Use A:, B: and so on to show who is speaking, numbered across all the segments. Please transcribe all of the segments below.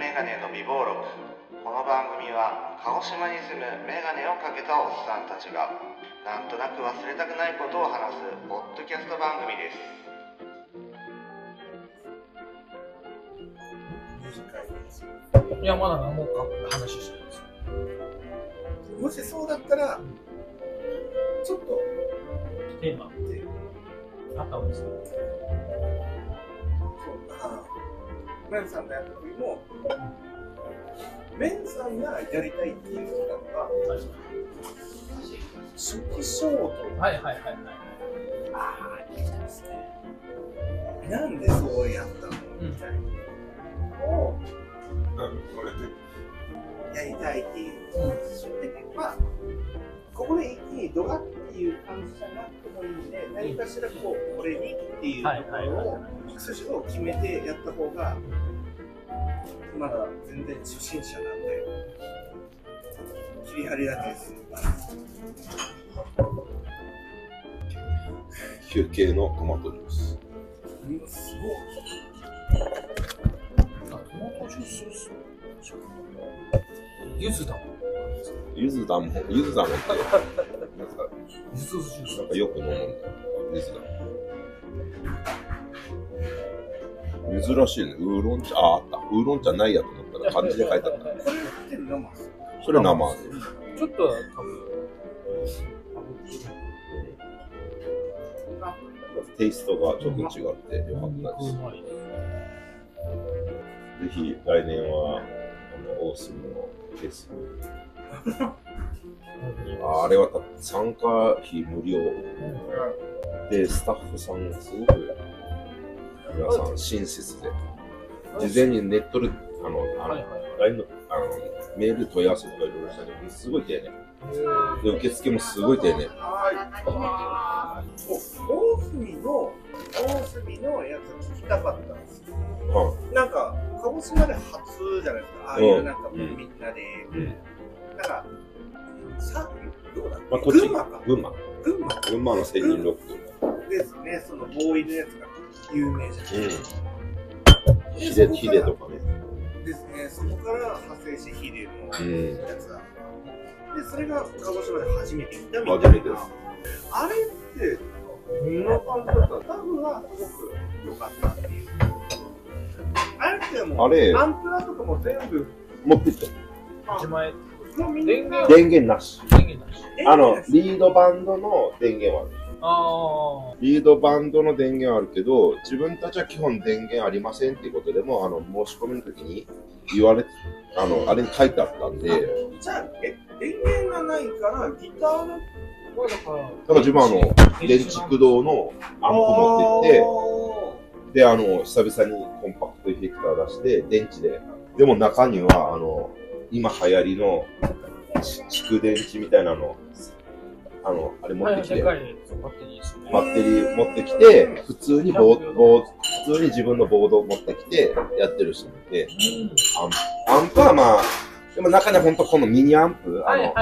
A: メガネの美貌録。この番組は鹿児島に住むメガネをかけたおっさんたちがなんとなく忘れたくないことを話すポッドキャスト番組です。
B: いや、まだ何もか話してないです。
C: もしそうだったら、ちょっと、
B: テーマってあった方がいいですか？
C: そう。だメンさん。がやった時も、メンさん。がやりたいっていうのが、初期衝動。
B: はいはいはいはい。
C: ああ、いいですね。なん。でそうやったのみたいなのをやりたいっていう。で、まあ、ここで一にドガっていう感じじゃなくてもいいんで、何かしらこう、これにっていうところを、筋を決めてやった方が、まだ全然初心者なんで、切り張りだけです。
D: 休憩のトマトジュース。
C: うんす
B: あ、トマトジュースゆずだもん。
D: ゆずだもん、ゆずだもんって、なん。か、
B: ゆずジュース
D: なん。かよく飲むん。だよ。ゆずだ。珍しいね。ウーロン茶、あ、あった。ウーロン茶ないやと思ったら漢字で書いてあった。
C: ごい。これって生
D: それ生で。
B: ちょっと多分、
D: テイストがちょっと違ってよかったです。ぜひ来年は、あの、オースムのケース。ああれはた参加費無料で、スタッフさんすごく皆さん親切で、事前にネットで、あの、あの
B: はいはい
D: のあのメール問い合わせとかいろいろしたけど、すごい丁寧。で、受付もすごい丁寧。
C: はい。お大隅の、大隅のやつ聞きたかったんですよ。
D: は
C: なんか、鹿児島で初じゃないですか。ああいうなんかもうみんなで。
D: うん
C: なんか、さ、どうだ
D: まあ、
C: 群馬か。
D: 群馬。
C: 群馬
D: 群馬の千人ロック。
C: ですね。そのボーイのやつが有名じゃない
D: うん。
C: ですか。
D: ヒデ、ヒデとかね。
C: ですね。そこから派生してヒデの
D: うん。
C: やつが。で、それが鹿児島で初めて見たみたいな。
D: 初めてです
C: あれって、どんな感じだった？多分はすごく良かったっていう。あれってもう、
D: あれ
C: アンプラとかも全部、
D: 持ってって。
B: 自電源
D: 電源なし。
B: 電源なし。
D: あの、リードバンドの電源はある。
B: あ
D: リードバンドの電源はあるけど、自分たちは基本電源ありませんっていうことでも、あの、申し込みの時に言われて、あの、あれに書いてあったんで、
C: じゃあ、え、電源がないから、ギターの、
B: だから、
D: ら自分はあの、電池堂のアンプ持ってって、で、あの、久々にコンパクトエフェクター出して、電池で。でも中には、あの、今流行りのち蓄電池みたいなの、あの、あれ持ってきて、
B: バッテリーですね。
D: バッテリー持ってきて、普通にボーボー普通に自分のボードを持ってきてやってる人もいて、アンアンプはまあ、でも中には本当このミニアンプ、あの。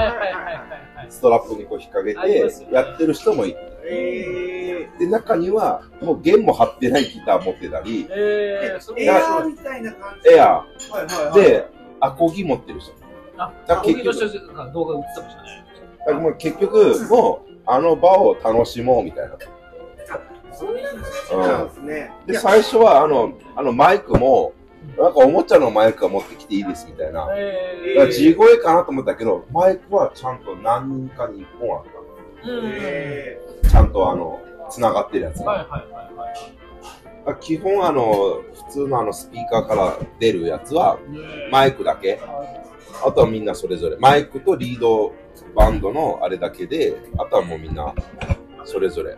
D: ストラップにこう引っ掛けてやってる人もいて、
C: え
D: で、中にはもう弦も張ってないギター持ってたり、
B: えー、
C: エアーみたいな感じ。
D: エア
C: はいはい
D: ー
C: はい。
D: で、アコギ持ってる人。
B: あ、
D: だから
B: 結
D: 結局
B: 局、なんか動画映ってましたね。
D: だからもう結局、もうあの場を楽しもうみたいな。
C: そうなんですね。い
D: で、
C: や
D: 最初はあの、あのマイクも、なんかおもちゃのマイクは持ってきていいですみたいな。
B: え
D: だから地声かなと思ったけど、マイクはちゃんと何人かに1本あっ
B: うん。
C: え
D: た。ちゃんとあの、繋がってるやつが。
B: はいはいはいはい。
D: だから基本あの、普通のあのスピーカーから出るやつは、マイクだけ。あとはみんなそれぞれ。マイクとリードバンドのあれだけで、あとはもうみんなそれぞれ。
B: あ、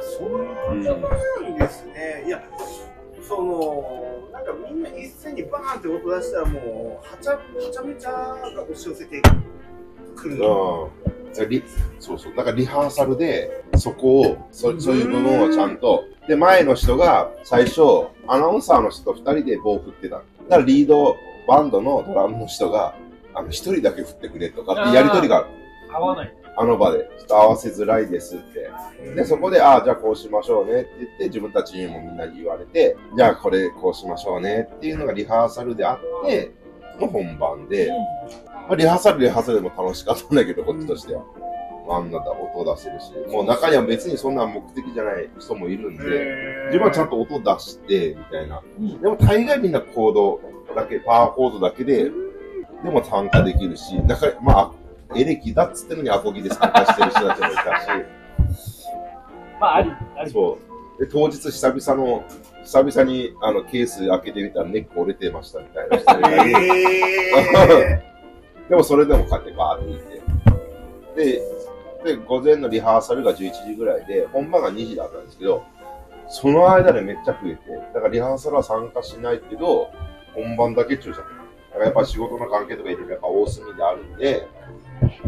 B: そういう
D: うん。
C: ー、なんですね。いや、その、なんかみんな一斉にバーンって音出したらもう、はちゃ、はちゃめちゃが押し寄せてくるの。
D: うそうそう。だからリハーサルで、そこを、そそういう部分をちゃんと。で、前の人が最初、アナウンサーの人と二人で棒振ってた。だからリードバンドのドラムの人が、あの、一人だけ振ってくれとかってやりとりがある。
B: 合わない。
D: あの場で、ちょっと合わせづらいですって。で、そこで、ああ、じゃあこうしましょうねって言って、自分たちにもみんなに言われて、じゃあこれこうしましょうねっていうのがリハーサルであって、の本番で、まあ、リハーサルリハーサルでも楽しかったんだけど、こっちとしては。あんなだ音出せるし、もう中には別にそんな目的じゃない人もいるんで、自分はちゃんと音出して、みたいな。
B: うん
D: でも大概みんなコードだけ、パワーコードだけで、でも参加できるし、だから、まあ、エレキだっつってのにアコギで参加してる人たちもいたし、
B: まあ、あり、あり。
D: そう。で、当日久々の、久々にあのケース開けてみたらネック折れてましたみたいな人がいたり
C: え
D: でもそれでもこうやってバーっていて。で、で、午前のリハーサルが11時ぐらいで、本番が2時だったんですけど、その間でめっちゃ増えて、だからリハーサルは参加しないけど、本番だけ注射。だからやっぱ仕事の関係とかいろいろやっぱ大隅であるんで、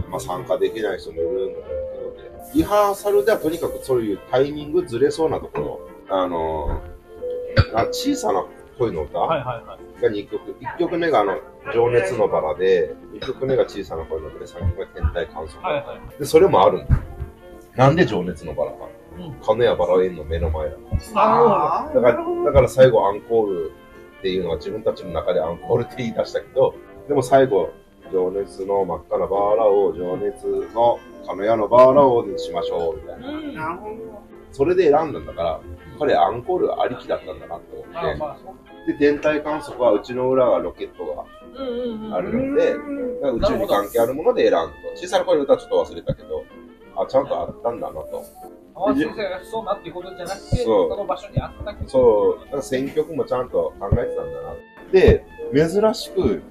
D: まあ参加できない人もいるんだけど、リハーサルではとにかくそういうタイミングずれそうなところ、あのー、あ小さな声の歌。が2曲。1曲目があの、情熱のバラで、2曲目が小さな声の歌で、3曲目が天体観測。
B: はいはい。
D: で、それもあるんだ。なんで情熱のバラか。
B: うん。
D: 金谷バラ園の目の前だ。
C: あ
D: だから、だから最後アンコールっていうのは自分たちの中でアンコールって言い出したけど、でも最後、情熱の真っ赤なバーラを情熱の金谷のバーラをにしましょう、みたいな。
B: うん。
C: なるほど。
D: それで選んだんだから、彼アンコールありきだったんだなと思
B: まあ
D: っ
B: まあそう。
D: て。で、天体観測はうちの裏がロケットが。あるので、宇宙に関係あるもので選んだ。小さな声の歌はちょっと忘れたけど、あ、ちゃんとあったんだなと。
B: 淡路先生がそうなっていうことじゃなくて、
D: そ
B: の場所にあったけど。
D: そう、だから選曲もちゃんと考えてたんだな。で、珍しく、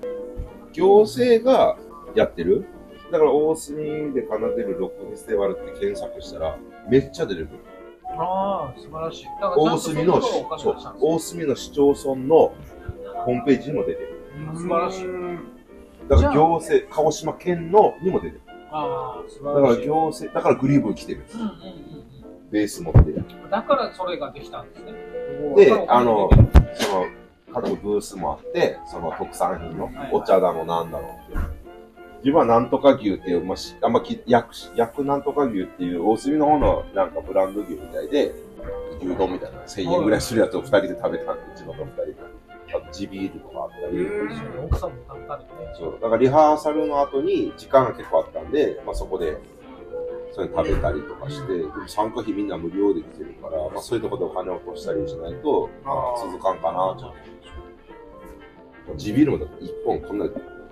D: 行政がやってる。だから大隅で奏でるロックフェスティバルって検索したら、めっちゃ出てくる。
B: ああ、素晴らしい。
D: 大
B: と
D: 隅の、大隅の市町村のホームページにも出てる。
B: 素晴らしい。
D: だから行政、鹿児島県のにも出てる。
B: ああ、素
D: だから
B: 晴らしい。
D: 行政、だからグリーブ来てる。
B: うんうんうん
D: ベース持って。
B: だからそれができたんですね。
D: であのその、各ブースもあって、その特産品のお茶だのなんだろうって。自分はなんとか牛っていう、まあ、しあんまき、焼く、焼くなんとか牛っていう、大隅の方のなんかブランド牛みたいで、牛丼みたいな1000円ぐらいするやつを二人で食べたんで、うちの子二人で。あと地ビールとかあったり。
C: うん
B: 奥さんも食べたりね。
D: そう。だからリハーサルの後に時間が結構あったんで、まあそこで、それ食べたりとかして、でも参加費みんな無料で来てるから、まあそういうところでお金を落としたりしないと、まあ続かんかなと。地ビールもだって1本こんな、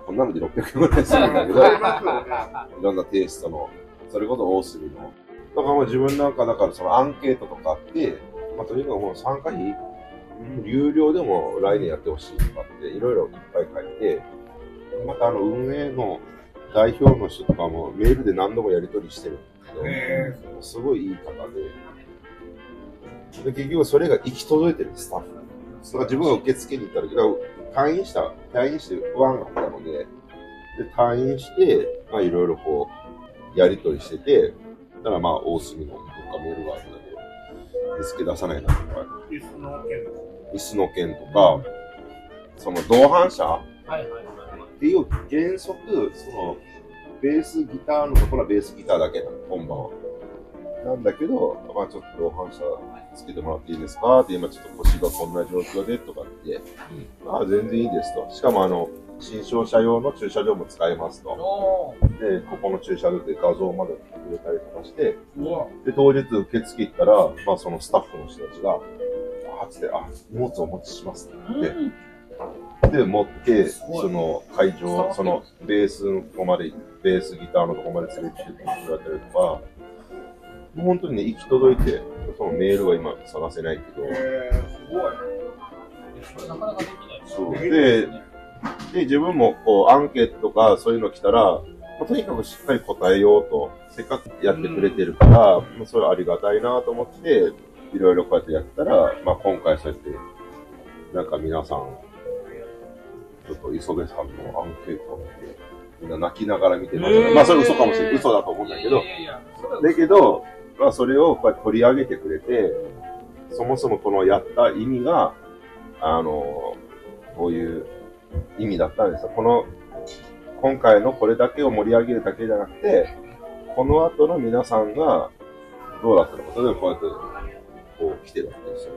D: こんなので600円ぐらいするんだけど、いろんなテイストの、それこそ大隅の。だからもう自分なんかだからそのアンケートとかあって、まあとにかくもう参加費、うん有料でも来年やってほしいとかっていろいろいっぱい書いて、またあの運営の代表の人とかもメールで何度もやり取りしてるんだけど、
C: え
D: すごいいい方で、で結局それが行き届いてるスタッフ。だから自分が受付に行った時、退院した、退院して不安があったので、で退院して、まあいろいろこう、やり取りしてて、だからまあ大隅のどっかメールがあるんだけど、手付け出さないなとか、
C: ー、椅子の件
D: 椅子の件とか、その同伴者
B: はいはいはい。
D: っていう原則、その、ベースギターのところはベースギターだけなの、本番は。なんだけど、まあちょっと同伴者つけてもらっていいですか？って今ちょっと腰がこんな状況でとかって、ああ、全然いいですと。しかもあの、新商車用の駐車場も使えますと。
B: お
D: で、ここの駐車場で画像まで入れたりとかして。で、当日受付行ったら、まあそのスタッフの人たちが、あつって、あ、荷物をお持ちしますって言って、で、持って、その会場、そのベースのとこまで、ベースギターのとこまで連れてきてくれたりとか、本当にね、行き届いて、そのメールは今探せないけど、
C: えー、すごい。
B: それなかなかできない。
D: そう。で、で、自分もこう、アンケートとかそういうの来たら、まあとにかくしっかり答えようと、せっかくやってくれてるから、まあそれはありがたいなと思って、いろいろこうやってやったら、まあ今回そうやって、なんか皆さん、ちょっと磯部さんのアンケートを見て、みんな泣きながら見てました、
B: えー
D: まあそれ嘘かもしれない。嘘だと思うんだけど
B: い、やいやいや、
D: だけど、まあそれをこうやって取り上げてくれて、そもそもこのやった意味が、あの、こういう意味だったんですよ。この、今回のこれだけを盛り上げるだけじゃなくて、この後の皆さんがどうだったのか、例えばこうやって、こう来てるわけですよ。